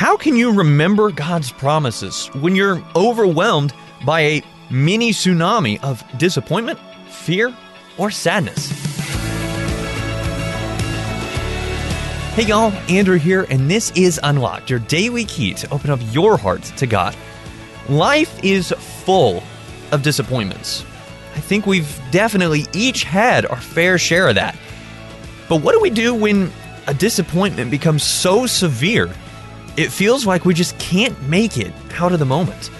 How can you remember God's promises when you're overwhelmed by a mini tsunami of disappointment, fear, or sadness? Hey y'all, Andrew here, and this is Unlocked, your daily key to open up your heart to God. Life is full of disappointments. I think we've definitely each had our fair share of that. But what do we do when a disappointment becomes so severe it feels like we just can't make it out of the moment?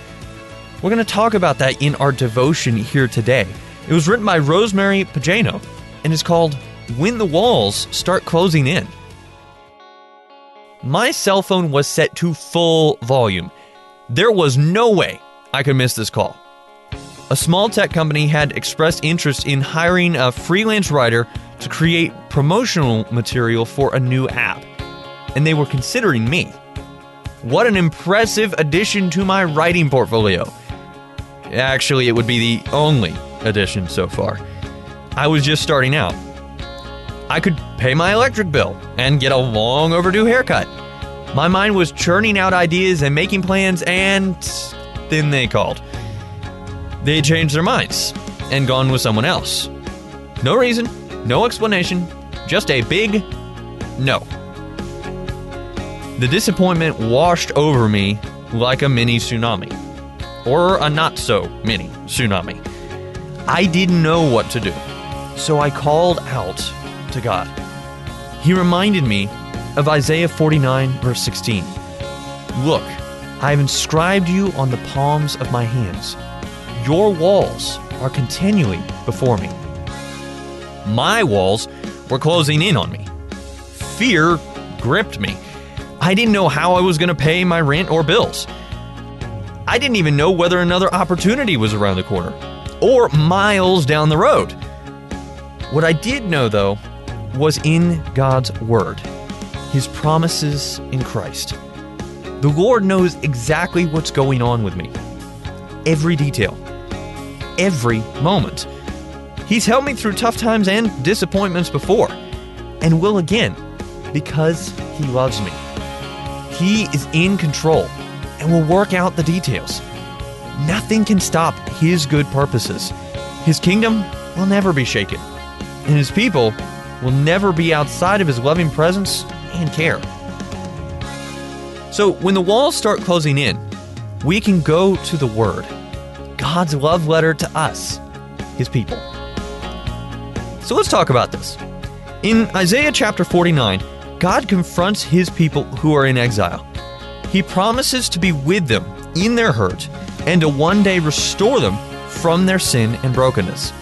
We're going to talk about that in our devotion here today. It was written by Rosemary Pagano and is called When the Walls Start Closing In. My cell phone was set to full volume. There was no way I could miss this call. A small tech company had expressed interest in hiring a freelance writer to create promotional material for a new app, and they were considering me. What an impressive addition to my writing portfolio! Actually, it would be the only addition so far. I was just starting out. I could pay my electric bill and get a long overdue haircut. My mind was churning out ideas and making plans, and then they called. They changed their minds and gone with someone else. No reason, no explanation, just a big no. The disappointment washed over me like a mini tsunami, or a not so mini tsunami. I didn't know what to do, so I called out to God. He reminded me of Isaiah 49, verse 16. Look, I have inscribed you on the palms of my hands. Your walls are continually before me. My walls were closing in on me. Fear gripped me. I didn't know how I was going to pay my rent or bills. I didn't even know whether another opportunity was around the corner or miles down the road. What I did know, though, was in God's Word, His promises in Christ. The Lord knows exactly what's going on with me, every detail, every moment. He's helped me through tough times and disappointments before, and will again, because He loves me. He is in control and will work out the details. Nothing can stop His good purposes. His kingdom will never be shaken, and His people will never be outside of His loving presence and care. So, when the walls start closing in, we can go to the Word, God's love letter to us, His people. So, let's talk about this. In Isaiah chapter 49, God confronts His people who are in exile. He promises to be with them in their hurt and to one day restore them from their sin and brokenness.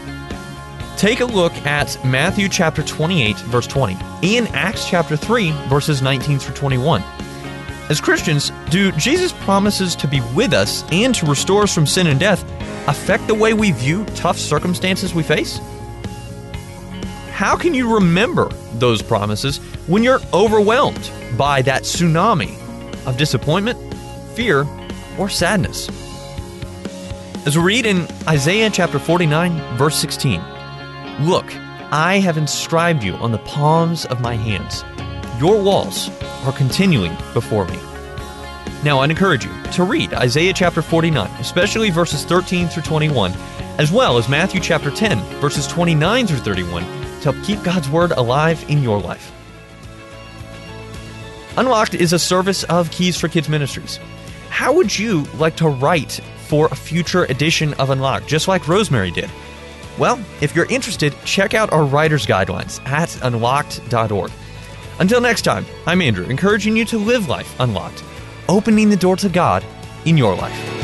Take a look at Matthew chapter 28, verse 20, and Acts chapter 3, verses 19 through 21. As Christians, do Jesus' promises to be with us and to restore us from sin and death affect the way we view tough circumstances we face? How can you remember those promises when you're overwhelmed by that tsunami of disappointment, fear, or sadness? As we read in Isaiah chapter 49, verse 16 Look, I have inscribed you on the palms of my hands. Your walls are continuing before me. Now, I'd encourage you to read Isaiah chapter 49, especially verses 13 through 21, as well as Matthew chapter 10, verses 29 through 31, to help keep God's Word alive in your life. Unlocked is a service of Keys for Kids Ministries. How would you like to write for a future edition of Unlocked, just like Rosemary did? Well, if you're interested, check out our writer's guidelines at unlocked.org. Until next time, I'm Andrew, encouraging you to live life unlocked, opening the door to God in your life.